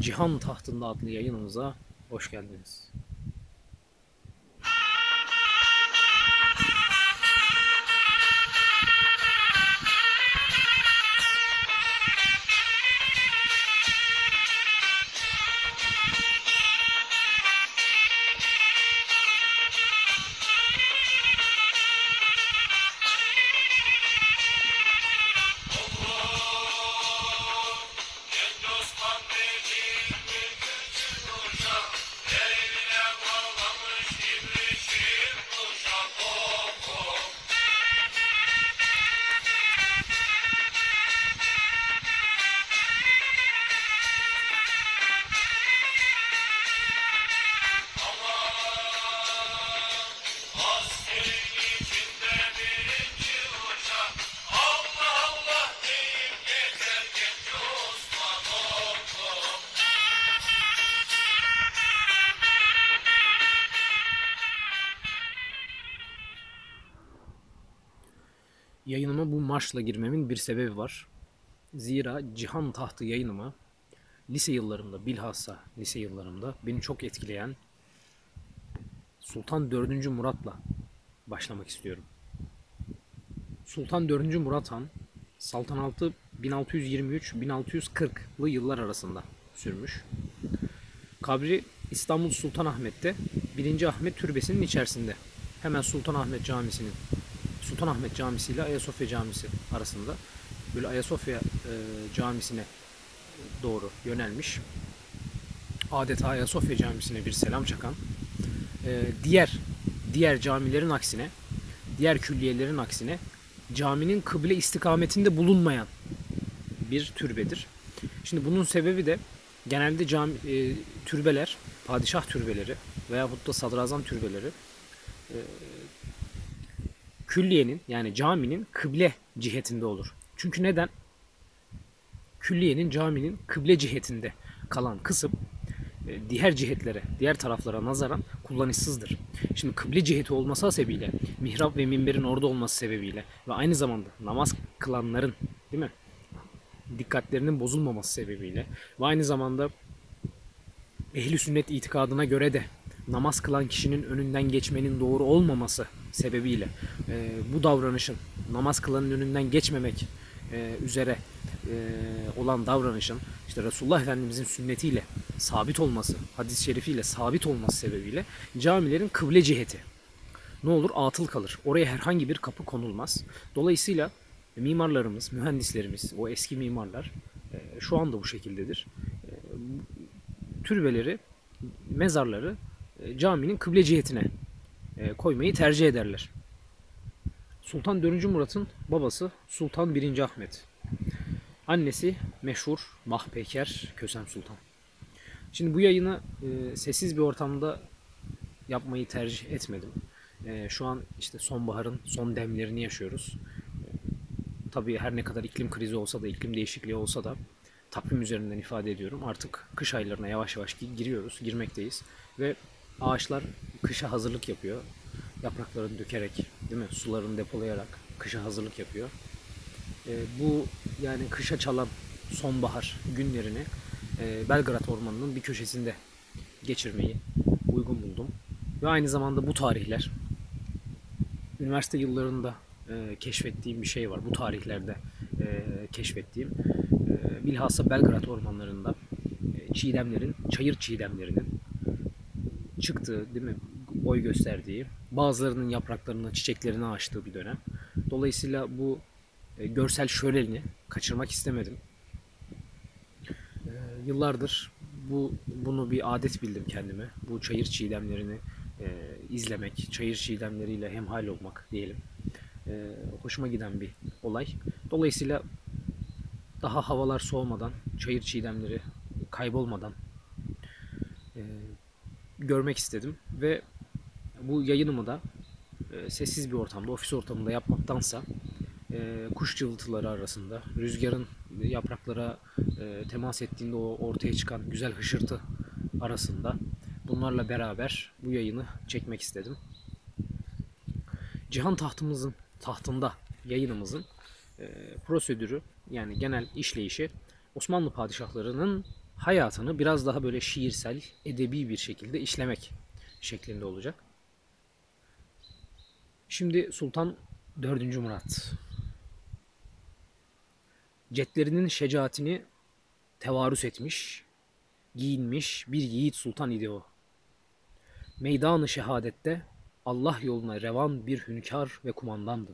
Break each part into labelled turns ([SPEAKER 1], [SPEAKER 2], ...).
[SPEAKER 1] Cihan Tahtında adlı yayınımıza hoş geldiniz. Yayınıma bu marşla girmemin bir sebebi var. Zira Cihan Tahtı yayınıma lise yıllarımda bilhassa lise yıllarımda beni çok etkileyen Sultan 4. Murat'la başlamak istiyorum. Sultan 4. Murat Han saltanatı 1623-1640'lı yıllar arasında sürmüş. Kabri İstanbul Sultanahmet'te 1. Ahmet Türbesi'nin içerisinde. Hemen Sultanahmet Camisi'nin Sultanahmet Camisi ile Ayasofya Camisi arasında böyle Ayasofya e, Camisi'ne doğru yönelmiş. Adeta Ayasofya Camisi'ne bir selam çakan e, diğer diğer camilerin aksine diğer külliyelerin aksine caminin kıble istikametinde bulunmayan bir türbedir. Şimdi bunun sebebi de genelde cami, e, türbeler, padişah türbeleri veyahut da sadrazam türbeleri e, külliyenin yani caminin kıble cihetinde olur. Çünkü neden? Külliyenin caminin kıble cihetinde kalan kısım e, diğer cihetlere, diğer taraflara nazaran kullanışsızdır. Şimdi kıble ciheti olması hasebiyle, mihrap ve minberin orada olması sebebiyle ve aynı zamanda namaz kılanların değil mi? dikkatlerinin bozulmaması sebebiyle ve aynı zamanda ehli sünnet itikadına göre de namaz kılan kişinin önünden geçmenin doğru olmaması sebebiyle e, bu davranışın namaz kılanın önünden geçmemek e, üzere e, olan davranışın işte Resulullah Efendimizin sünnetiyle sabit olması, hadis-i şerifiyle sabit olması sebebiyle camilerin kıble ciheti ne olur atıl kalır. Oraya herhangi bir kapı konulmaz. Dolayısıyla mimarlarımız, mühendislerimiz, o eski mimarlar e, şu anda bu şekildedir. E, türbeleri, mezarları e, caminin kıble cihetine koymayı tercih ederler. Sultan 4. Murat'ın babası Sultan 1. Ahmet. Annesi meşhur Mahpeker Kösem Sultan. Şimdi bu yayını e, sessiz bir ortamda yapmayı tercih etmedim. E, şu an işte sonbaharın son demlerini yaşıyoruz. E, tabii her ne kadar iklim krizi olsa da, iklim değişikliği olsa da takvim üzerinden ifade ediyorum. Artık kış aylarına yavaş yavaş gi- giriyoruz, girmekteyiz. Ve ağaçlar kışa hazırlık yapıyor. Yapraklarını dökerek, değil mi? Sularını depolayarak kışa hazırlık yapıyor. E, bu yani kışa çalan sonbahar günlerini e, Belgrad Ormanı'nın bir köşesinde geçirmeyi uygun buldum. Ve aynı zamanda bu tarihler üniversite yıllarında e, keşfettiğim bir şey var. Bu tarihlerde e, keşfettiğim e, bilhassa Belgrad ormanlarında e, çiğdemlerin, çayır çiğdemlerinin çıktığı, değil mi? Boy gösterdiği, bazılarının yapraklarını, çiçeklerini açtığı bir dönem. Dolayısıyla bu e, görsel şöleni kaçırmak istemedim. E, yıllardır bu bunu bir adet bildim kendime. Bu çayır çiğdemlerini e, izlemek, çayır çiğdemleriyle hemhal olmak diyelim. E, hoşuma giden bir olay. Dolayısıyla daha havalar soğumadan, çayır çiğdemleri kaybolmadan e, görmek istedim ve bu yayınımı da e, sessiz bir ortamda, ofis ortamında yapmaktansa e, kuş cıvıltıları arasında, rüzgarın yapraklara e, temas ettiğinde o ortaya çıkan güzel hışırtı arasında bunlarla beraber bu yayını çekmek istedim. Cihan tahtımızın tahtında yayınımızın prosedürü yani genel işleyişi Osmanlı padişahlarının hayatını biraz daha böyle şiirsel, edebi bir şekilde işlemek şeklinde olacak. Şimdi Sultan 4. Murat. Cetlerinin şecaatini tevarüs etmiş, giyinmiş bir yiğit sultan idi o. Meydanı şehadette Allah yoluna revan bir hünkâr ve kumandandı.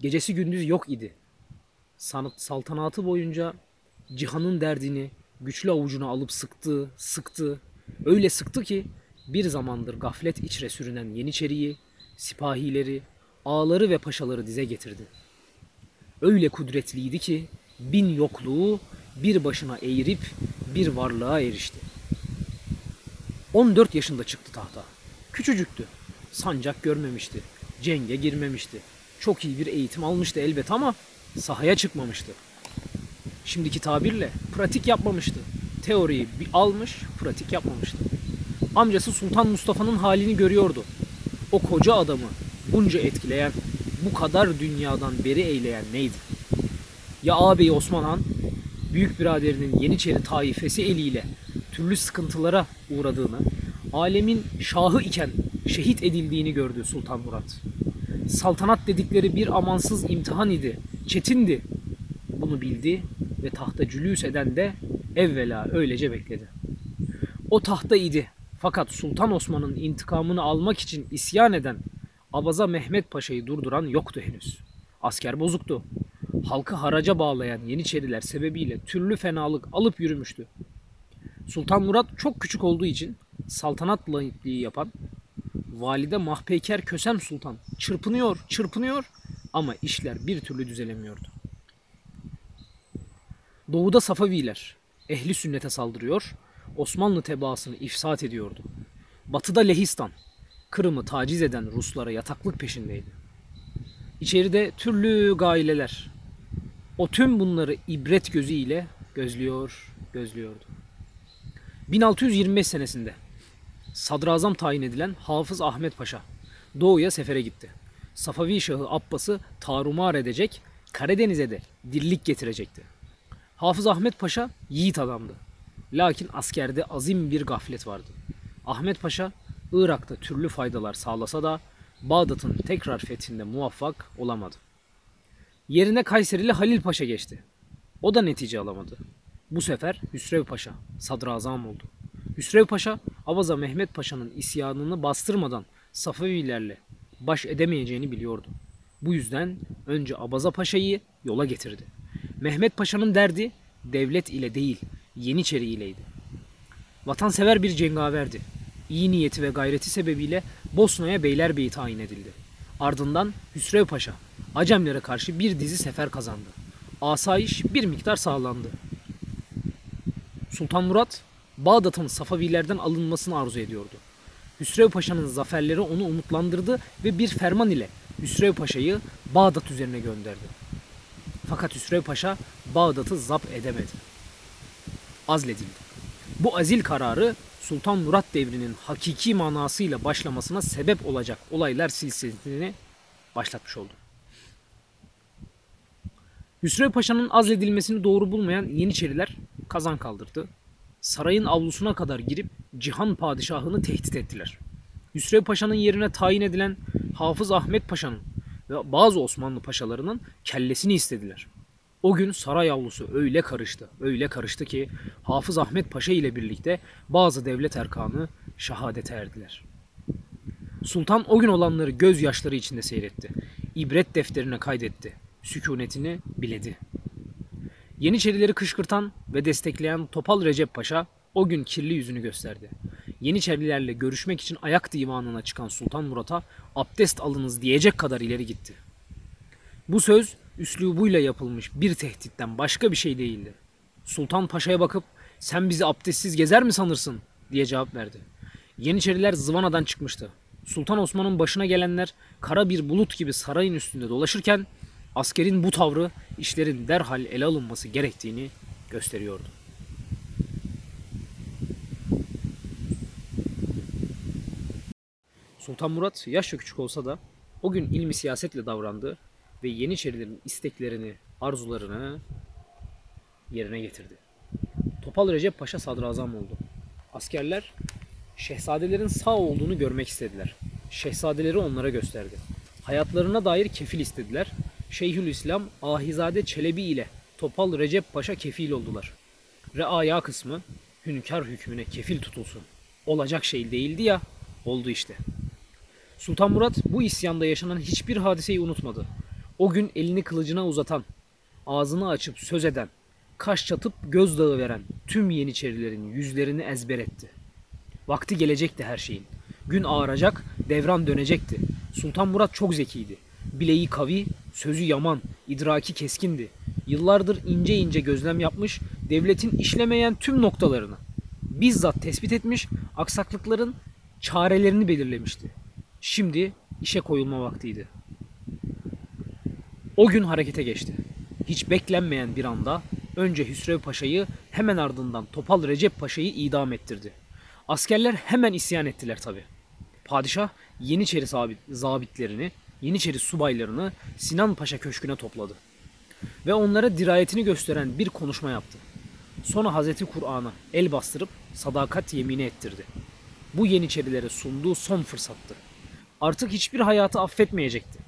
[SPEAKER 1] Gecesi gündüz yok idi. Sanat saltanatı boyunca cihanın derdini güçlü avucuna alıp sıktı, sıktı. Öyle sıktı ki bir zamandır gaflet içre sürünen Yeniçeri'yi, sipahileri, ağaları ve paşaları dize getirdi. Öyle kudretliydi ki bin yokluğu bir başına eğirip bir varlığa erişti. 14 yaşında çıktı tahta. Küçücüktü. Sancak görmemişti. Cenge girmemişti. Çok iyi bir eğitim almıştı elbet ama sahaya çıkmamıştı. Şimdiki tabirle pratik yapmamıştı. Teoriyi bir almış, pratik yapmamıştı. Amcası Sultan Mustafa'nın halini görüyordu. O koca adamı bunca etkileyen, bu kadar dünyadan beri eyleyen neydi? Ya ağabeyi Osman Han, büyük biraderinin Yeniçeri taifesi eliyle türlü sıkıntılara uğradığını, alemin şahı iken şehit edildiğini gördü Sultan Murat. Saltanat dedikleri bir amansız imtihan idi, çetindi. Bunu bildi ve tahta cülüs eden de evvela öylece bekledi. O tahta idi fakat Sultan Osman'ın intikamını almak için isyan eden Abaza Mehmet Paşa'yı durduran yoktu henüz. Asker bozuktu. Halkı haraca bağlayan Yeniçeriler sebebiyle türlü fenalık alıp yürümüştü. Sultan Murat çok küçük olduğu için saltanat laikliği yapan valide Mahpeyker Kösem Sultan çırpınıyor, çırpınıyor ama işler bir türlü düzelemiyordu. Doğuda Safaviler ehli sünnete saldırıyor, Osmanlı tebaasını ifsat ediyordu. Batıda Lehistan, Kırım'ı taciz eden Ruslara yataklık peşindeydi. İçeride türlü gaileler. O tüm bunları ibret gözüyle gözlüyor, gözlüyordu. 1625 senesinde sadrazam tayin edilen Hafız Ahmet Paşa doğuya sefere gitti. Safavi Şahı Abbas'ı tarumar edecek, Karadeniz'e de dirlik getirecekti. Hafız Ahmet Paşa yiğit adamdı. Lakin askerde azim bir gaflet vardı. Ahmet Paşa Irak'ta türlü faydalar sağlasa da Bağdat'ın tekrar fethinde muvaffak olamadı. Yerine Kayserili Halil Paşa geçti. O da netice alamadı. Bu sefer Hüsrev Paşa sadrazam oldu. Hüsrev Paşa Avaza Mehmet Paşa'nın isyanını bastırmadan Safavilerle baş edemeyeceğini biliyordu. Bu yüzden önce Abaza Paşa'yı yola getirdi. Mehmet Paşa'nın derdi devlet ile değil Yeniçeri ileydi. Vatansever bir cengaverdi. İyi niyeti ve gayreti sebebiyle Bosna'ya beylerbeyi tayin edildi. Ardından Hüsrev Paşa Acemlere karşı bir dizi sefer kazandı. Asayiş bir miktar sağlandı. Sultan Murat Bağdat'ın Safavilerden alınmasını arzu ediyordu. Hüsrev Paşa'nın zaferleri onu umutlandırdı ve bir ferman ile Hüsrev Paşa'yı Bağdat üzerine gönderdi. Fakat Hüsrev Paşa Bağdat'ı zapt edemedi. Azledildi. Bu azil kararı Sultan Murat devrinin hakiki manasıyla başlamasına sebep olacak olaylar silsilesini başlatmış oldu. Hüsrev Paşa'nın azledilmesini doğru bulmayan Yeniçeriler kazan kaldırdı. Sarayın avlusuna kadar girip Cihan Padişahını tehdit ettiler. Hüsrev Paşa'nın yerine tayin edilen Hafız Ahmet Paşa'nın ve bazı Osmanlı paşalarının kellesini istediler. O gün saray avlusu öyle karıştı, öyle karıştı ki Hafız Ahmet Paşa ile birlikte bazı devlet erkanı şehadete erdiler. Sultan o gün olanları gözyaşları içinde seyretti. İbret defterine kaydetti. Sükunetini biledi. Yeniçerileri kışkırtan ve destekleyen Topal Recep Paşa o gün kirli yüzünü gösterdi. Yeniçerilerle görüşmek için ayak divanına çıkan Sultan Murat'a abdest alınız diyecek kadar ileri gitti. Bu söz üslubuyla yapılmış bir tehditten başka bir şey değildi. Sultan Paşa'ya bakıp sen bizi abdestsiz gezer mi sanırsın diye cevap verdi. Yeniçeriler zıvanadan çıkmıştı. Sultan Osman'ın başına gelenler kara bir bulut gibi sarayın üstünde dolaşırken askerin bu tavrı işlerin derhal ele alınması gerektiğini gösteriyordu. Sultan Murat yaşça küçük olsa da o gün ilmi siyasetle davrandı ve Yeniçerilerin isteklerini, arzularını yerine getirdi. Topal Recep Paşa sadrazam oldu. Askerler şehzadelerin sağ olduğunu görmek istediler. Şehzadeleri onlara gösterdi. Hayatlarına dair kefil istediler. Şeyhülislam Ahizade Çelebi ile Topal Recep Paşa kefil oldular. Reaya kısmı hünkâr hükmüne kefil tutulsun. Olacak şey değildi ya, oldu işte. Sultan Murat bu isyanda yaşanan hiçbir hadiseyi unutmadı. O gün elini kılıcına uzatan, ağzını açıp söz eden, kaş çatıp gözdağı veren tüm yeniçerilerin yüzlerini ezber etti. Vakti gelecekti her şeyin. Gün ağaracak, devran dönecekti. Sultan Murat çok zekiydi. Bileği kavi, sözü yaman, idraki keskindi. Yıllardır ince ince gözlem yapmış, devletin işlemeyen tüm noktalarını bizzat tespit etmiş, aksaklıkların çarelerini belirlemişti. Şimdi işe koyulma vaktiydi. O gün harekete geçti. Hiç beklenmeyen bir anda önce Hüsrev Paşa'yı hemen ardından Topal Recep Paşa'yı idam ettirdi. Askerler hemen isyan ettiler tabi. Padişah Yeniçeri zabit- zabitlerini, Yeniçeri subaylarını Sinan Paşa Köşkü'ne topladı. Ve onlara dirayetini gösteren bir konuşma yaptı. Sonra Hazreti Kur'an'a el bastırıp sadakat yemini ettirdi. Bu Yeniçerilere sunduğu son fırsattı. Artık hiçbir hayatı affetmeyecekti.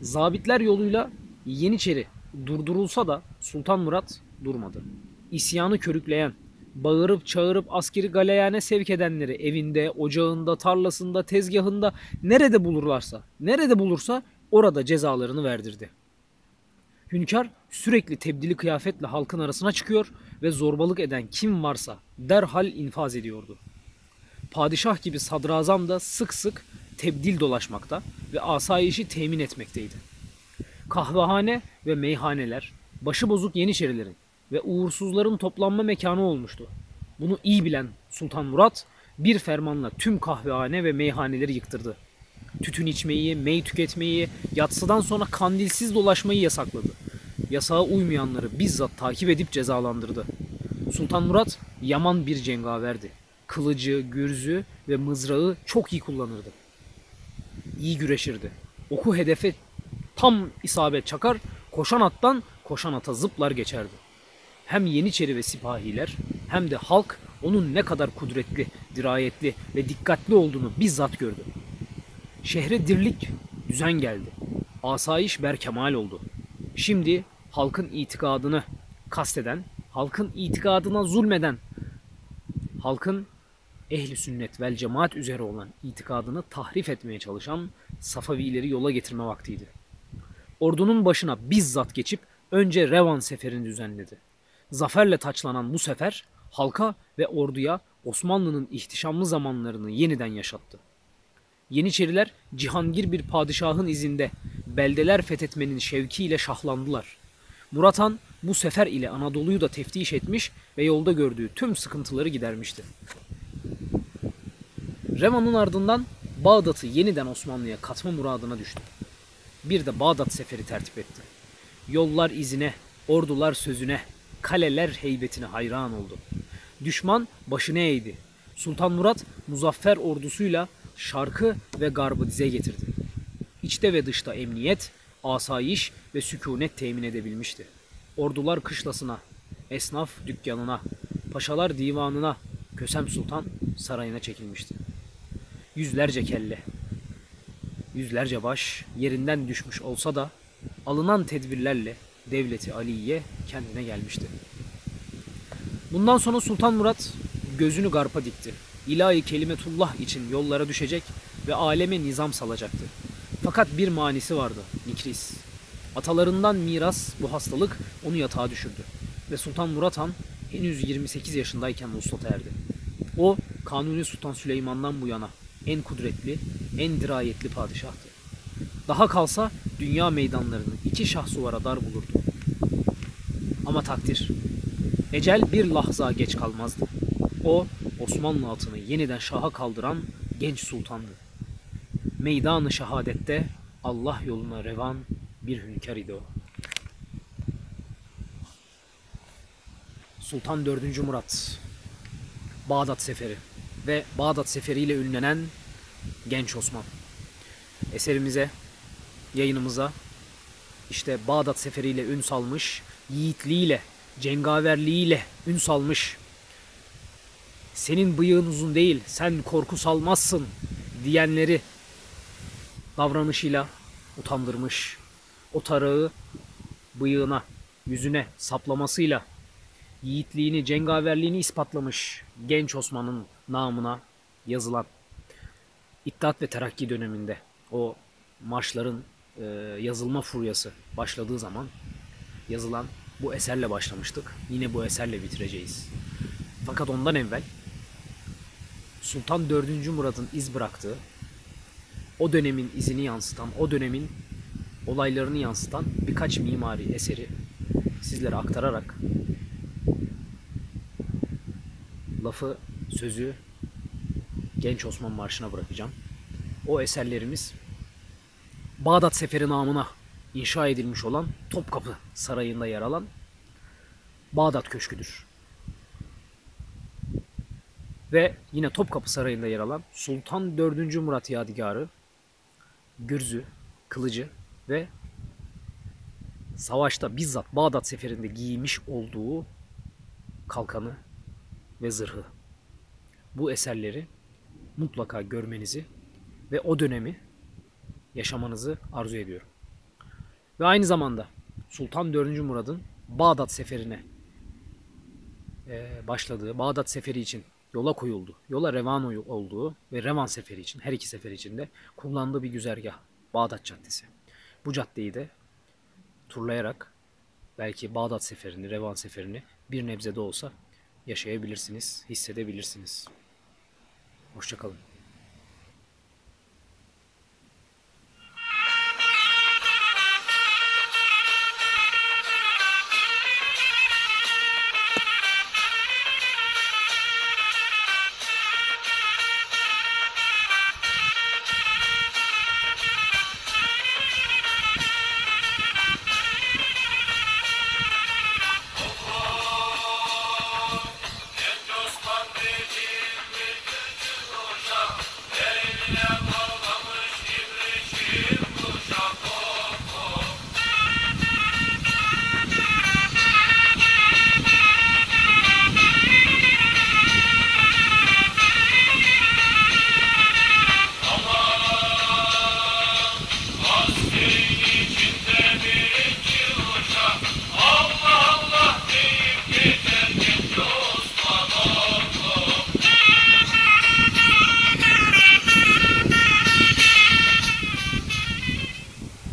[SPEAKER 1] Zabitler yoluyla Yeniçeri durdurulsa da Sultan Murat durmadı. İsyanı körükleyen, bağırıp çağırıp askeri galeyane sevk edenleri evinde, ocağında, tarlasında, tezgahında nerede bulurlarsa, nerede bulursa orada cezalarını verdirdi. Hünkâr sürekli tebdili kıyafetle halkın arasına çıkıyor ve zorbalık eden kim varsa derhal infaz ediyordu. Padişah gibi sadrazam da sık sık tebdil dolaşmakta ve asayişi temin etmekteydi. Kahvehane ve meyhaneler başıbozuk yeniçerilerin ve uğursuzların toplanma mekanı olmuştu. Bunu iyi bilen Sultan Murat bir fermanla tüm kahvehane ve meyhaneleri yıktırdı. Tütün içmeyi, mey tüketmeyi, yatsıdan sonra kandilsiz dolaşmayı yasakladı. Yasağa uymayanları bizzat takip edip cezalandırdı. Sultan Murat yaman bir cengaverdi. Kılıcı, gürzü ve mızrağı çok iyi kullanırdı. İyi güreşirdi. Oku hedefe tam isabet çakar, koşan attan koşan ata zıplar geçerdi. Hem Yeniçeri ve sipahiler hem de halk onun ne kadar kudretli, dirayetli ve dikkatli olduğunu bizzat gördü. Şehre dirlik, düzen geldi. Asayiş berkemal oldu. Şimdi halkın itikadını kasteden, halkın itikadına zulmeden, halkın ehli sünnet vel cemaat üzere olan itikadını tahrif etmeye çalışan Safavileri yola getirme vaktiydi. Ordunun başına bizzat geçip önce Revan seferini düzenledi. Zaferle taçlanan bu sefer halka ve orduya Osmanlı'nın ihtişamlı zamanlarını yeniden yaşattı. Yeniçeriler Cihangir bir padişahın izinde beldeler fethetmenin şevkiyle şahlandılar. Murat Han bu sefer ile Anadolu'yu da teftiş etmiş ve yolda gördüğü tüm sıkıntıları gidermişti. Revan'ın ardından Bağdat'ı yeniden Osmanlı'ya katma muradına düştü. Bir de Bağdat seferi tertip etti. Yollar izine, ordular sözüne, kaleler heybetine hayran oldu. Düşman başını eğdi. Sultan Murat muzaffer ordusuyla şarkı ve garbı dize getirdi. İçte ve dışta emniyet, asayiş ve sükunet temin edebilmişti. Ordular kışlasına, esnaf dükkanına, paşalar divanına, Kösem Sultan sarayına çekilmişti. Yüzlerce kelle, yüzlerce baş yerinden düşmüş olsa da alınan tedbirlerle devleti Aliye kendine gelmişti. Bundan sonra Sultan Murat gözünü garpa dikti. İlahi kelimetullah için yollara düşecek ve aleme nizam salacaktı. Fakat bir manisi vardı, Nikris. Atalarından miras bu hastalık onu yatağa düşürdü. Ve Sultan Murat Han henüz 28 yaşındayken vuslata erdi. O, Kanuni Sultan Süleyman'dan bu yana en kudretli, en dirayetli padişahtı. Daha kalsa dünya meydanlarını iki şahsuvara dar bulurdu. Ama takdir. Ecel bir lahza geç kalmazdı. O Osmanlı atını yeniden şaha kaldıran genç sultandı. Meydanı şehadette Allah yoluna revan bir hünkâr idi o. Sultan 4. Murat Bağdat Seferi ve Bağdat Seferi ile ünlenen Genç Osman. Eserimize, yayınımıza işte Bağdat Seferi ile ün salmış, yiğitliğiyle cengaverliğiyle ün salmış. Senin bıyığın uzun değil, sen korku salmazsın diyenleri davranışıyla utandırmış. O tarağı bıyığına, yüzüne saplamasıyla yiğitliğini, cengaverliğini ispatlamış genç Osman'ın namına yazılan İttihat ve Terakki döneminde o marşların e, yazılma furyası başladığı zaman yazılan bu eserle başlamıştık. Yine bu eserle bitireceğiz. Fakat ondan evvel Sultan 4. Murad'ın iz bıraktığı o dönemin izini yansıtan, o dönemin olaylarını yansıtan birkaç mimari eseri sizlere aktararak lafı, sözü Genç Osman Marşı'na bırakacağım. O eserlerimiz Bağdat Seferi namına inşa edilmiş olan Topkapı Sarayı'nda yer alan Bağdat Köşkü'dür. Ve yine Topkapı Sarayı'nda yer alan Sultan 4. Murat Yadigarı, Gürzü, Kılıcı ve savaşta bizzat Bağdat Seferi'nde giymiş olduğu kalkanı ve zırhı. Bu eserleri mutlaka görmenizi ve o dönemi yaşamanızı arzu ediyorum. Ve aynı zamanda Sultan 4. Murad'ın Bağdat seferine e, başladığı, Bağdat seferi için yola koyuldu. Yola revan olduğu ve revan seferi için, her iki sefer için de kullandığı bir güzergah. Bağdat Caddesi. Bu caddeyi de turlayarak belki Bağdat seferini, revan seferini bir nebze de olsa yaşayabilirsiniz, hissedebilirsiniz. Hoşçakalın.